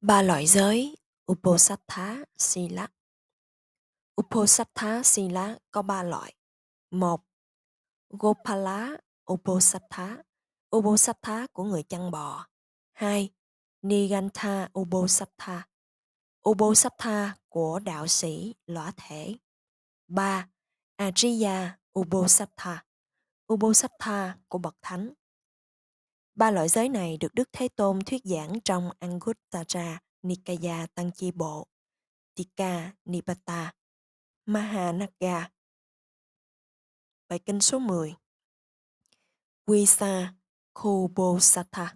Ba loại giới, Uposatha, Sila Uposatha, Sila có ba loại. một, Gopala, Uposatha Uposatha của người chăn bò. hai, Nigantha, Uposatha Uposatha của đạo sĩ, lõa thể. ba Ajiya Uposatha Uposatha của bậc thánh. Ba loại giới này được Đức Thế Tôn thuyết giảng trong Anguttara Nikaya Tăng Chi Bộ, Tika Nipata, Mahanaga. Bài kinh số 10 Visa Kubosatha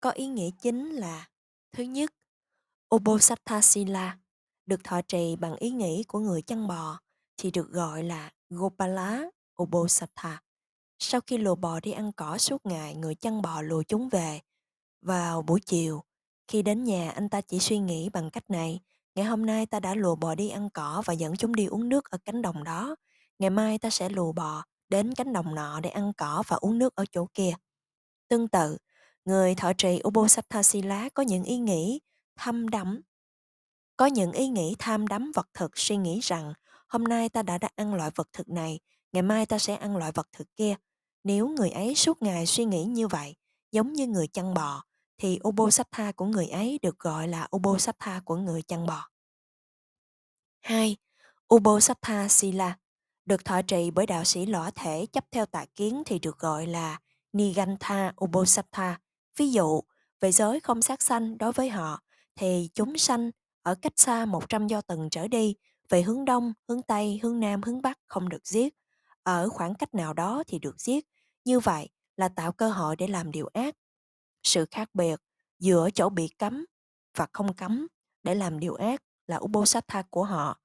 Có ý nghĩa chính là Thứ nhất, Obosatha Sila được thọ trì bằng ý nghĩ của người chăn bò thì được gọi là Gopala Obosatha. Sau khi lùa bò đi ăn cỏ suốt ngày, người chăn bò lùa chúng về. Vào buổi chiều, khi đến nhà anh ta chỉ suy nghĩ bằng cách này. Ngày hôm nay ta đã lùa bò đi ăn cỏ và dẫn chúng đi uống nước ở cánh đồng đó. Ngày mai ta sẽ lùa bò đến cánh đồng nọ để ăn cỏ và uống nước ở chỗ kia. Tương tự, người thọ trì Uposatthasila có những ý nghĩ thâm đắm. Có những ý nghĩ tham đắm vật thực suy nghĩ rằng hôm nay ta đã, đã ăn loại vật thực này, ngày mai ta sẽ ăn loại vật thực kia. Nếu người ấy suốt ngày suy nghĩ như vậy, giống như người chăn bò, thì ubosatha của người ấy được gọi là ubosatha của người chăn bò. 2. ubosatha Sila được thọ trì bởi đạo sĩ lõa thể chấp theo tà kiến thì được gọi là Nigantha ubosatha. Ví dụ, về giới không sát sanh đối với họ thì chúng sanh ở cách xa 100 do tầng trở đi, về hướng đông, hướng tây, hướng nam, hướng bắc không được giết. Ở khoảng cách nào đó thì được giết. Như vậy là tạo cơ hội để làm điều ác. Sự khác biệt giữa chỗ bị cấm và không cấm để làm điều ác là Uposatha của họ.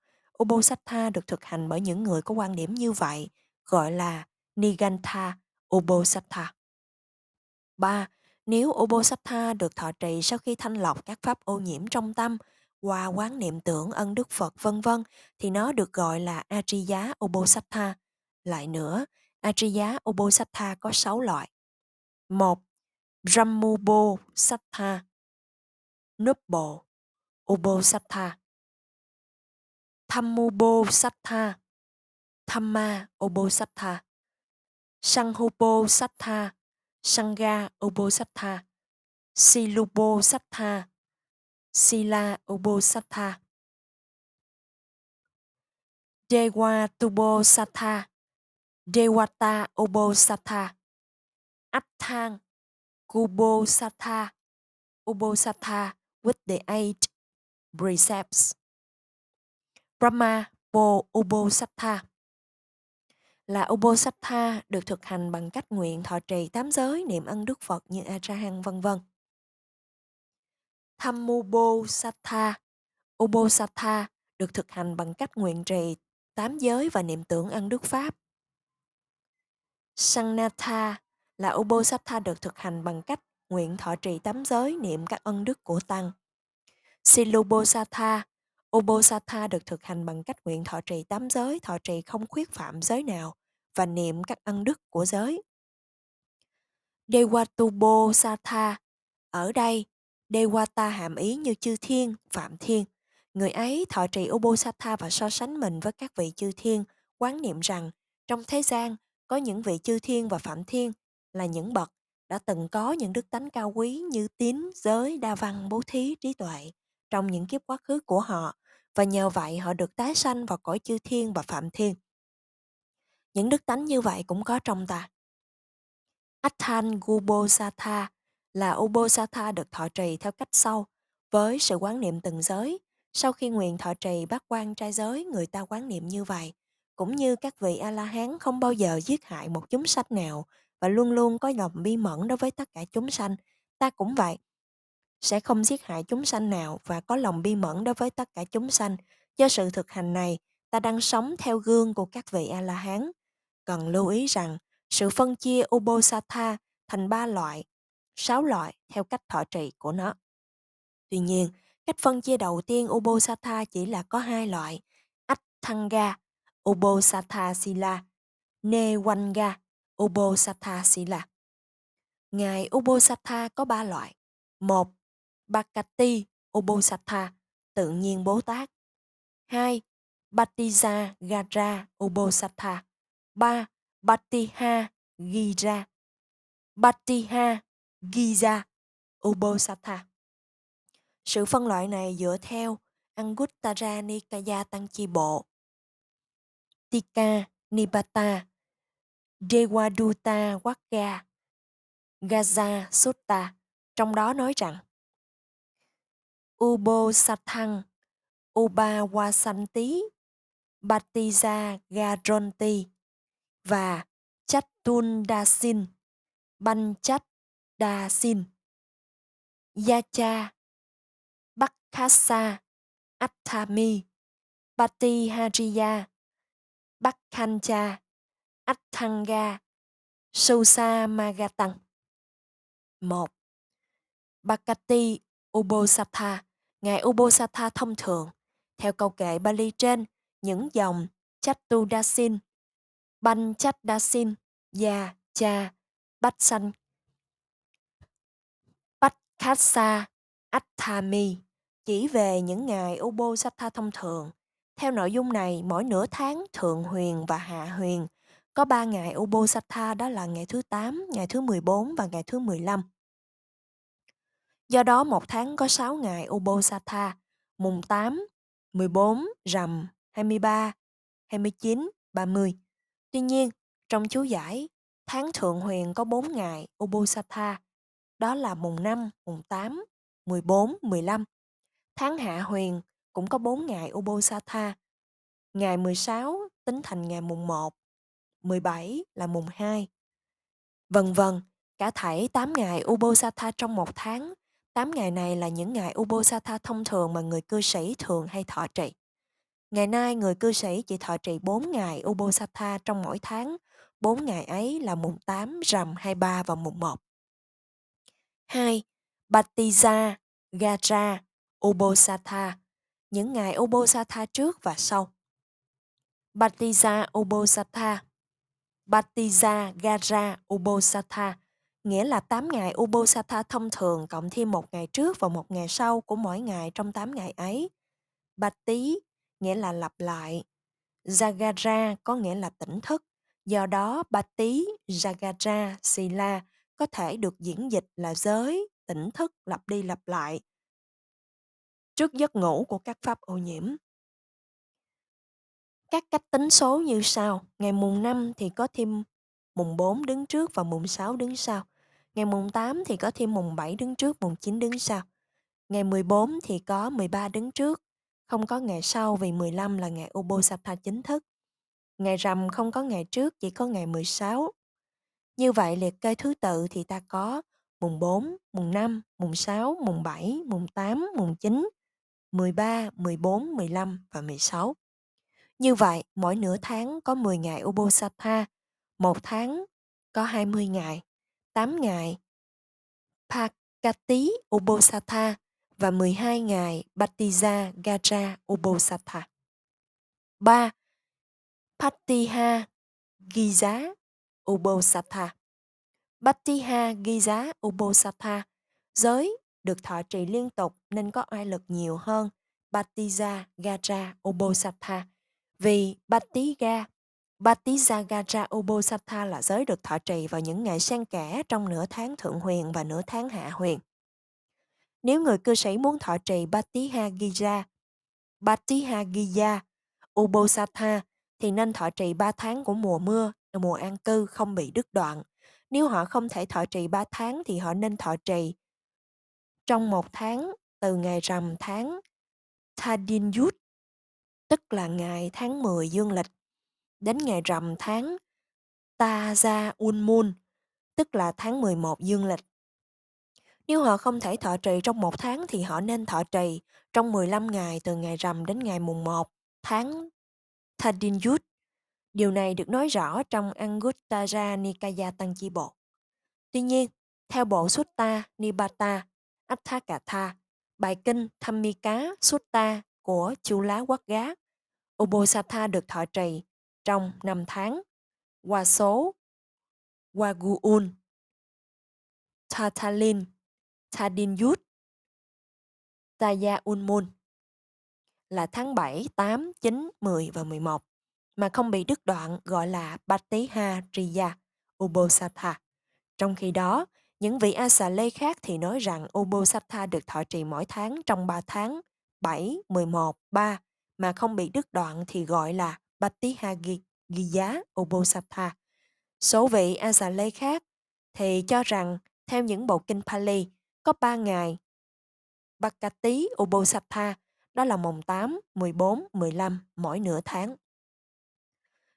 Uposatha được thực hành bởi những người có quan điểm như vậy, gọi là Nigantha Uposatha. 3. Nếu Uposatha được thọ trì sau khi thanh lọc các pháp ô nhiễm trong tâm qua quán niệm tưởng ân đức Phật vân vân thì nó được gọi là Atriya Uposatha. Lại nữa, Atriya Obosatha có 6 loại. 1. Brahmubo Sattha Nubbo Obosatha, Thammubo Sattha Thamma Obosatha, Sanghubo Sattha Sangha Obosatha, Silubo Sattha Sila Obosatha, Dewa Tubo Sattha Dewata Obosatha, Atthang Kubosatha. Obosatha with the eight precepts. Brahma Po Obosatha. Là Obosatha được thực hành bằng cách nguyện thọ trì tám giới niệm ân đức Phật như Arahan vân vân vân. Thamubosatha. Obosatha được thực hành bằng cách nguyện trì tám giới và niệm tưởng ân đức Pháp. Sangnatha là Ubosatha được thực hành bằng cách nguyện thọ trì tám giới niệm các ân đức của Tăng. Silubosatha Ubosatha được thực hành bằng cách nguyện thọ trì tám giới, thọ trì không khuyết phạm giới nào và niệm các ân đức của giới. Dewatubosatha Ở đây, Dewata hàm ý như chư thiên, phạm thiên. Người ấy thọ trì Ubosatha và so sánh mình với các vị chư thiên, quán niệm rằng trong thế gian có những vị chư thiên và phạm thiên là những bậc đã từng có những đức tánh cao quý như tín, giới, đa văn, bố thí, trí tuệ trong những kiếp quá khứ của họ và nhờ vậy họ được tái sanh vào cõi chư thiên và phạm thiên. Những đức tánh như vậy cũng có trong ta. Athan Gubosatha là Ubosatha được thọ trì theo cách sau với sự quán niệm từng giới. Sau khi nguyện thọ trì bát quan trai giới, người ta quán niệm như vậy. Cũng như các vị A-la-hán không bao giờ giết hại một chúng sanh nào và luôn luôn có lòng bi mẫn đối với tất cả chúng sanh. Ta cũng vậy, sẽ không giết hại chúng sanh nào và có lòng bi mẫn đối với tất cả chúng sanh. Do sự thực hành này, ta đang sống theo gương của các vị A-la-hán. Cần lưu ý rằng, sự phân chia Ubosatha thành ba loại, sáu loại theo cách thọ trì của nó. Tuy nhiên, cách phân chia đầu tiên Ubosatha chỉ là có hai loại, Atthanga, Ubosatha Sila, Newanga, Ubosatha Sila. Ngài Obosatha có ba loại. Một, Bhakati Obosatha, tự nhiên Bố Tát. hai, Bhattisa Gara Obosatha. Ba, Bhattiha Gira. Bhattiha Giza Obosatha. Sự phân loại này dựa theo Anguttara Nikaya Tăng Chi Bộ, Tika Nibata, Dewaduta Wakka, Gaza Sutta, trong đó nói rằng Ubo Sathang, Uba Wasanti, Batiza Garonti và Chatundasin, Banchadasin, Yacha, Bakkasa, Attami, Patihariya, Bakkancha, Atthanga, Susa Magatang. 1. Bhakati Ubosatha, Ngài Ubosatha thông thường, theo câu kệ Bali trên, những dòng Chattudasin, Banchadasin, Ya, Cha, Bách Sanh, Bách Khasa, Attami, chỉ về những ngày Ubosatha thông thường. Theo nội dung này, mỗi nửa tháng Thượng Huyền và Hạ Huyền có 3 ngày Ubosatha đó là ngày thứ 8, ngày thứ 14 và ngày thứ 15. Do đó một tháng có 6 ngày Ubosatha, mùng 8, 14, rằm, 23, 29, 30. Tuy nhiên, trong chú giải, tháng Thượng Huyền có 4 ngày Ubosatha, đó là mùng 5, mùng 8, 14, 15. Tháng Hạ Huyền cũng có 4 ngày Ubosatha. Ngày 16 tính thành ngày mùng 1, 17 là mùng 2. Vân vân, cả thảy 8 ngày Ubosatha trong một tháng. 8 ngày này là những ngày Ubosatha thông thường mà người cư sĩ thường hay thọ trì. Ngày nay, người cư sĩ chỉ thọ trì 4 ngày Ubosatha trong mỗi tháng. 4 ngày ấy là mùng 8, rằm 23 và mùng 1. 2. Batiza, Gaja, Ubosatha, những ngày Ubosatha trước và sau. Batiza Ubosatha Batiza gara Ubosatha nghĩa là 8 ngày Ubosatha thông thường cộng thêm một ngày trước và một ngày sau của mỗi ngày trong 8 ngày ấy. Bati nghĩa là lặp lại. Jagara có nghĩa là tỉnh thức. Do đó, Bati, Jagara, Sila có thể được diễn dịch là giới, tỉnh thức lặp đi lặp lại. Trước giấc ngủ của các pháp ô nhiễm. Các cách tính số như sau. Ngày mùng 5 thì có thêm mùng 4 đứng trước và mùng 6 đứng sau. Ngày mùng 8 thì có thêm mùng 7 đứng trước, mùng 9 đứng sau. Ngày 14 thì có 13 đứng trước, không có ngày sau vì 15 là ngày Ubosatha chính thức. Ngày rằm không có ngày trước, chỉ có ngày 16. Như vậy liệt kê thứ tự thì ta có mùng 4, mùng 5, mùng 6, mùng 7, mùng 8, mùng 9, 13, 14, 15 và 16. Như vậy, mỗi nửa tháng có 10 ngày Ubosatha, một tháng có 20 ngày, 8 ngày Pakati Ubosatha và 12 ngày Bhattiza Gaja Ubosatha. 3. Patiha Giza Ubosatha Bhattiha Giza Ubosatha Giới được thọ trì liên tục nên có oai lực nhiều hơn Batiza Gaja Obosatha. vì Bhattiga Bhattizagara Obosatha là giới được thọ trì vào những ngày xen kẽ trong nửa tháng thượng huyền và nửa tháng hạ huyền. Nếu người cư sĩ muốn thọ trì Bhattihagija, Bhattihagija, Ubosatha thì nên thọ trì 3 tháng của mùa mưa, mùa an cư không bị đứt đoạn. Nếu họ không thể thọ trì 3 tháng thì họ nên thọ trì trong một tháng từ ngày rằm tháng Thadinyut, tức là ngày tháng 10 dương lịch đến ngày rằm tháng Ta Unmun, tức là tháng 11 dương lịch. Nếu họ không thể thọ trì trong một tháng thì họ nên thọ trì trong 15 ngày từ ngày rằm đến ngày mùng 1 tháng Thadinyut. Điều này được nói rõ trong Anguttara Nikaya Tăng Chi Bộ. Tuy nhiên, theo bộ Sutta Nibbata Atthakatha, bài kinh Thammika Sutta của chú Lá Quát Gá, Ubosatha được thọ trì trong 5 tháng qua số Waguun, Tatalin, Tadinyut, Taya Unmun là tháng 7, 8, 9, 10 và 11 mà không bị đứt đoạn gọi là Patiha Triya Ubosatha. Trong khi đó, những vị Asa Lê khác thì nói rằng Ubosatha được thọ trì mỗi tháng trong 3 tháng 7, 11, 3 mà không bị đứt đoạn thì gọi là Batiha Giya Ubosatha. Số vị Asa Lê khác thì cho rằng theo những bộ kinh Pali có 3 ngày Bakati Ubosatha đó là mùng 8, 14, 15 mỗi nửa tháng.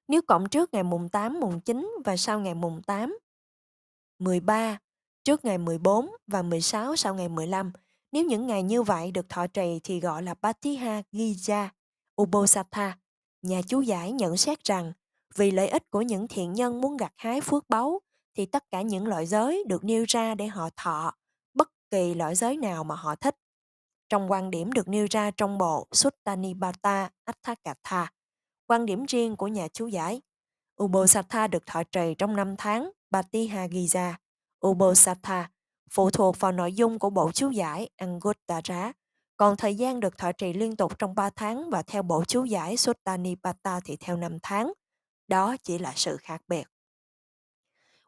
Nếu cộng trước ngày mùng 8, mùng 9 và sau ngày mùng 8, 13, trước ngày 14 và 16 sau ngày 15, nếu những ngày như vậy được thọ trì thì gọi là Patiha Gija Ubosatha. Nhà chú giải nhận xét rằng vì lợi ích của những thiện nhân muốn gặt hái phước báu thì tất cả những loại giới được nêu ra để họ thọ bất kỳ loại giới nào mà họ thích. Trong quan điểm được nêu ra trong bộ Suttanipata Atthakatha, quan điểm riêng của nhà chú giải, Ubosatha được thọ trì trong năm tháng Batihagiza. Ubosatha phụ thuộc vào nội dung của bộ chú giải Anguttara, còn thời gian được thọ trì liên tục trong 3 tháng và theo bộ chú giải Suttanipata thì theo 5 tháng. Đó chỉ là sự khác biệt.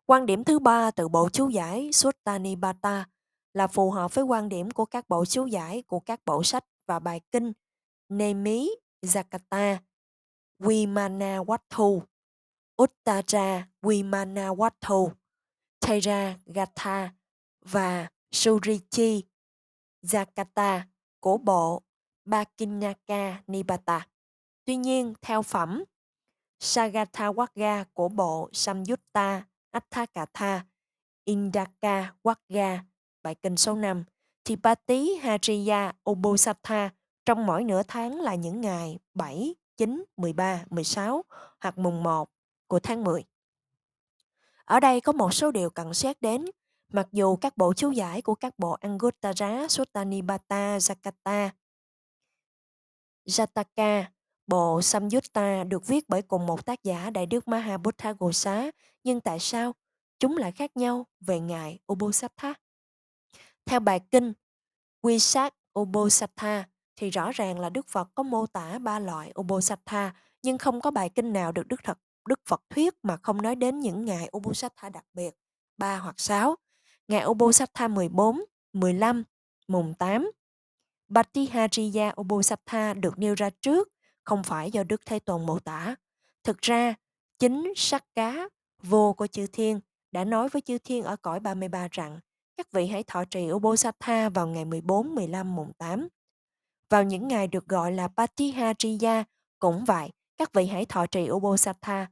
Quan điểm thứ ba từ bộ chú giải Suttanipata là phù hợp với quan điểm của các bộ chú giải của các bộ sách và bài kinh Nemi, Zakata, Vimanawattu, Uttara Vimanawattu, Theragatha và Surichi Zakata của bộ Bakinaka Nibata. Tuy nhiên, theo phẩm Sagatha Wagga của bộ Samyutta Atthakatha Indaka Wagga bài kinh số 5, thì Pati Hariya Obosatha trong mỗi nửa tháng là những ngày 7, 9, 13, 16 hoặc mùng 1 của tháng 10. Ở đây có một số điều cần xét đến. Mặc dù các bộ chú giải của các bộ Anguttara, Suttanipata, Jakata, Jataka, bộ Samyutta được viết bởi cùng một tác giả Đại Đức Mahabuddha Gosa, nhưng tại sao chúng lại khác nhau về ngài Ubosatha? Theo bài kinh Visak Ubosatha thì rõ ràng là Đức Phật có mô tả ba loại Ubosatha nhưng không có bài kinh nào được Đức Thật Đức Phật thuyết mà không nói đến những ngày Ubosatha đặc biệt, 3 hoặc 6. Ngày Ubosatha 14, 15, mùng 8. Bhattihariya Ubosatha được nêu ra trước, không phải do Đức Thế Tôn mô tả. Thực ra, chính sắc cá, vô của chư thiên, đã nói với chư thiên ở cõi 33 rằng các vị hãy thọ trì Ubosatha vào ngày 14, 15, mùng 8. Vào những ngày được gọi là Patihariya cũng vậy, các vị hãy thọ trì Ubosatha.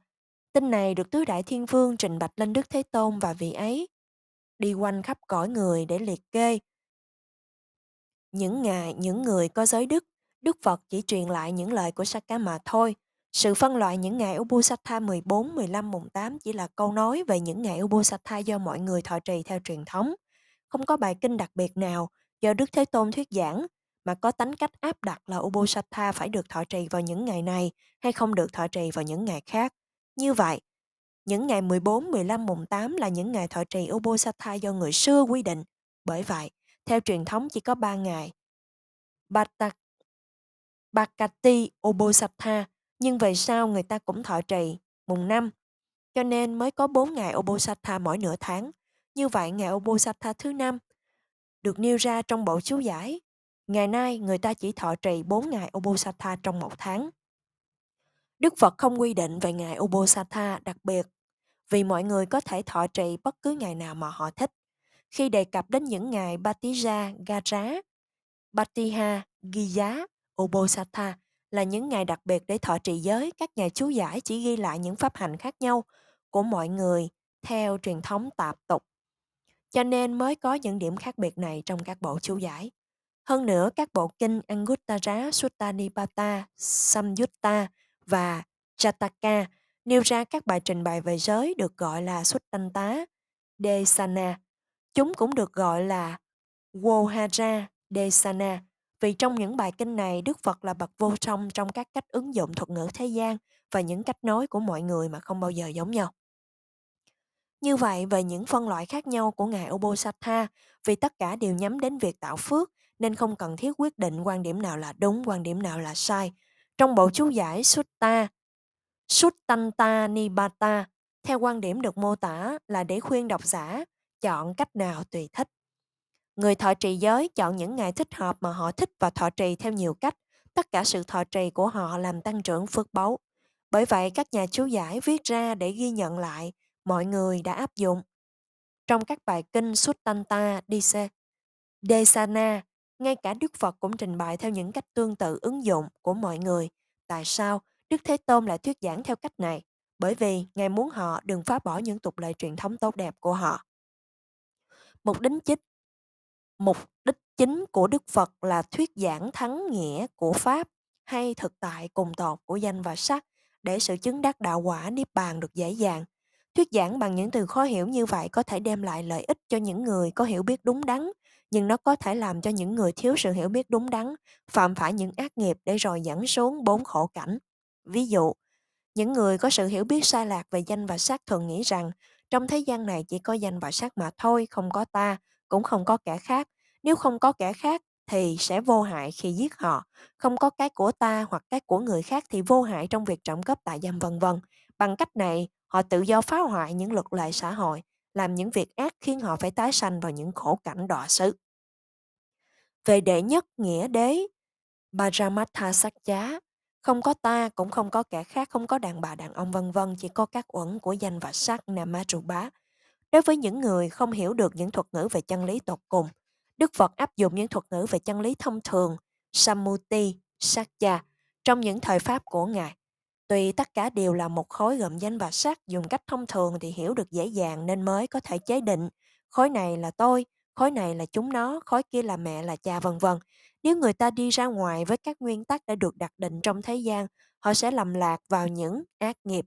Tin này được tứ đại thiên vương trình bạch lên Đức Thế Tôn và vị ấy đi quanh khắp cõi người để liệt kê. Những ngài, những người có giới đức, Đức Phật chỉ truyền lại những lời của Saka mà thôi. Sự phân loại những ngày Ubosatha 14, 15, mùng 8 chỉ là câu nói về những ngày Ubosatha do mọi người thọ trì theo truyền thống không có bài kinh đặc biệt nào do Đức Thế Tôn thuyết giảng mà có tánh cách áp đặt là Ubosatha phải được thọ trì vào những ngày này hay không được thọ trì vào những ngày khác. Như vậy, những ngày 14, 15, mùng 8 là những ngày thọ trì Ubosatha do người xưa quy định. Bởi vậy, theo truyền thống chỉ có 3 ngày. Batak, Bakati Ubosatha, nhưng về sau người ta cũng thọ trì mùng 5, cho nên mới có 4 ngày Ubosatha mỗi nửa tháng. Như vậy ngày Obosatha thứ năm được nêu ra trong bộ chú giải. Ngày nay người ta chỉ thọ trì 4 ngày Obosatha trong một tháng. Đức Phật không quy định về ngày Obosatha đặc biệt vì mọi người có thể thọ trì bất cứ ngày nào mà họ thích. Khi đề cập đến những ngày Batija gara, Batiha Gija, Obosatha là những ngày đặc biệt để thọ trì giới, các nhà chú giải chỉ ghi lại những pháp hành khác nhau của mọi người theo truyền thống tạp tục cho nên mới có những điểm khác biệt này trong các bộ chú giải. Hơn nữa, các bộ kinh Anguttara Suttanipata, Samyutta và Chataka nêu ra các bài trình bày về giới được gọi là Suttanta Desana. Chúng cũng được gọi là Wohara Desana vì trong những bài kinh này Đức Phật là bậc vô song trong các cách ứng dụng thuật ngữ thế gian và những cách nói của mọi người mà không bao giờ giống nhau. Như vậy, về những phân loại khác nhau của Ngài Obosatha, vì tất cả đều nhắm đến việc tạo phước, nên không cần thiết quyết định quan điểm nào là đúng, quan điểm nào là sai. Trong bộ chú giải Sutta, Suttanta Nibbata, theo quan điểm được mô tả là để khuyên độc giả chọn cách nào tùy thích. Người thọ trì giới chọn những ngày thích hợp mà họ thích và thọ trì theo nhiều cách. Tất cả sự thọ trì của họ làm tăng trưởng phước báu. Bởi vậy, các nhà chú giải viết ra để ghi nhận lại mọi người đã áp dụng. Trong các bài kinh Suttanta Dise, Desana, ngay cả Đức Phật cũng trình bày theo những cách tương tự ứng dụng của mọi người. Tại sao Đức Thế Tôn lại thuyết giảng theo cách này? Bởi vì Ngài muốn họ đừng phá bỏ những tục lệ truyền thống tốt đẹp của họ. Mục đích chính mục đích chính của Đức Phật là thuyết giảng thắng nghĩa của Pháp hay thực tại cùng tột của danh và sắc để sự chứng đắc đạo quả niết bàn được dễ dàng. Thuyết giảng bằng những từ khó hiểu như vậy có thể đem lại lợi ích cho những người có hiểu biết đúng đắn, nhưng nó có thể làm cho những người thiếu sự hiểu biết đúng đắn phạm phải những ác nghiệp để rồi dẫn xuống bốn khổ cảnh. Ví dụ, những người có sự hiểu biết sai lạc về danh và sắc thường nghĩ rằng trong thế gian này chỉ có danh và sắc mà thôi, không có ta, cũng không có kẻ khác. Nếu không có kẻ khác thì sẽ vô hại khi giết họ. Không có cái của ta hoặc cái của người khác thì vô hại trong việc trộm cắp tại giam vân vân. Bằng cách này, họ tự do phá hoại những luật lệ xã hội, làm những việc ác khiến họ phải tái sanh vào những khổ cảnh đọa xứ. Về đệ nhất nghĩa đế, Bajramatha sắc chá, không có ta, cũng không có kẻ khác, không có đàn bà đàn ông vân vân, chỉ có các uẩn của danh và sắc Namatruba. Đối với những người không hiểu được những thuật ngữ về chân lý tột cùng, Đức Phật áp dụng những thuật ngữ về chân lý thông thường, Samuti, Sakya, trong những thời pháp của Ngài. Tuy tất cả đều là một khối gồm danh và sắc dùng cách thông thường thì hiểu được dễ dàng nên mới có thể chế định khối này là tôi, khối này là chúng nó, khối kia là mẹ là cha vân vân. Nếu người ta đi ra ngoài với các nguyên tắc đã được đặt định trong thế gian, họ sẽ lầm lạc vào những ác nghiệp.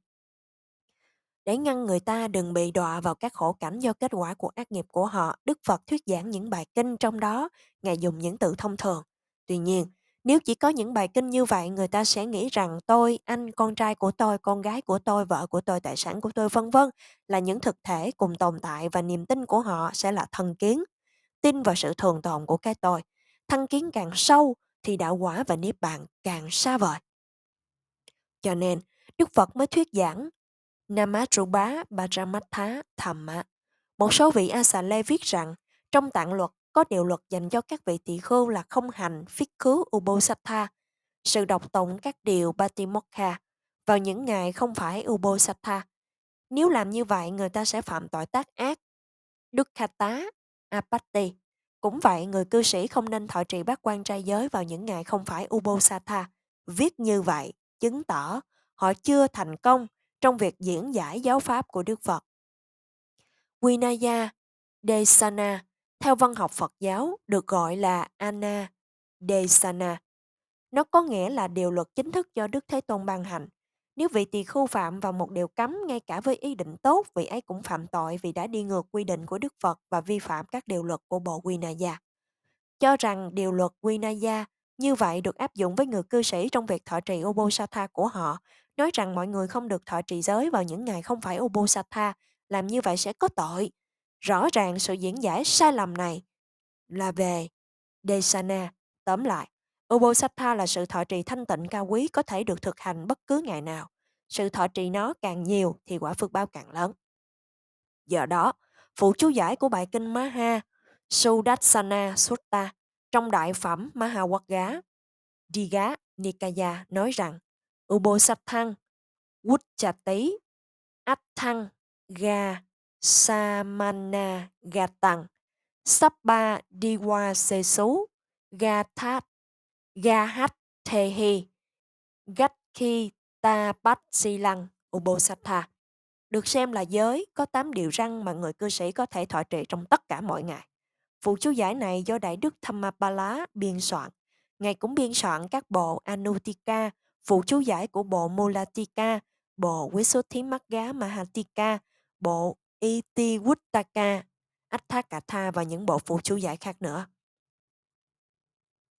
Để ngăn người ta đừng bị đọa vào các khổ cảnh do kết quả của ác nghiệp của họ, Đức Phật thuyết giảng những bài kinh trong đó, Ngài dùng những từ thông thường. Tuy nhiên, nếu chỉ có những bài kinh như vậy, người ta sẽ nghĩ rằng tôi, anh, con trai của tôi, con gái của tôi, vợ của tôi, tài sản của tôi, vân vân là những thực thể cùng tồn tại và niềm tin của họ sẽ là thần kiến, tin vào sự thường tồn của cái tôi. Thăng kiến càng sâu thì đạo quả và niết bàn càng xa vời. Cho nên, Đức Phật mới thuyết giảng Namatruba Bajramatha Thamma. Một số vị A Xà Lê viết rằng trong tạng luật có điều luật dành cho các vị tỳ khưu là không hành phiết cứu Ubosatha, sự đọc tụng các điều Batimokha vào những ngày không phải Ubosatha. Nếu làm như vậy, người ta sẽ phạm tội tác ác. Đức Khata, Apatti. Cũng vậy, người cư sĩ không nên thọ trì bát quan trai giới vào những ngày không phải Ubosatha. Viết như vậy, chứng tỏ họ chưa thành công trong việc diễn giải giáo pháp của Đức Phật. Vinaya Desana theo văn học Phật giáo được gọi là Anna Desana. Nó có nghĩa là điều luật chính thức do Đức Thế Tôn ban hành. Nếu vị tỳ khu phạm vào một điều cấm ngay cả với ý định tốt, vị ấy cũng phạm tội vì đã đi ngược quy định của Đức Phật và vi phạm các điều luật của bộ Vinaya. Cho rằng điều luật Vinaya như vậy được áp dụng với người cư sĩ trong việc thọ trì Obosatha của họ, nói rằng mọi người không được thọ trì giới vào những ngày không phải Obosatha, làm như vậy sẽ có tội. Rõ ràng sự diễn giải sai lầm này là về Desana. Tóm lại, Ubosatha là sự thọ trì thanh tịnh cao quý có thể được thực hành bất cứ ngày nào. Sự thọ trì nó càng nhiều thì quả phước báo càng lớn. Do đó, phụ chú giải của bài kinh Maha Sudassana Sutta trong đại phẩm Mahawagga Diga Nikaya nói rằng Ubosatthang Wuchati atthang Ga Samana Gatang Sapa Diwa Sesu Gathat Gahat Thehi Gatki Tapat Silang Ubosatha. Được xem là giới có 8 điều răng mà người cư sĩ có thể thọ trì trong tất cả mọi ngày. Phụ chú giải này do Đại Đức Thamapala biên soạn. Ngài cũng biên soạn các bộ Anutika, phụ chú giải của bộ Mulatika, bộ Visuddhimagga Mahatika, bộ Itiwutaka, Atthakatha và những bộ phụ chú giải khác nữa.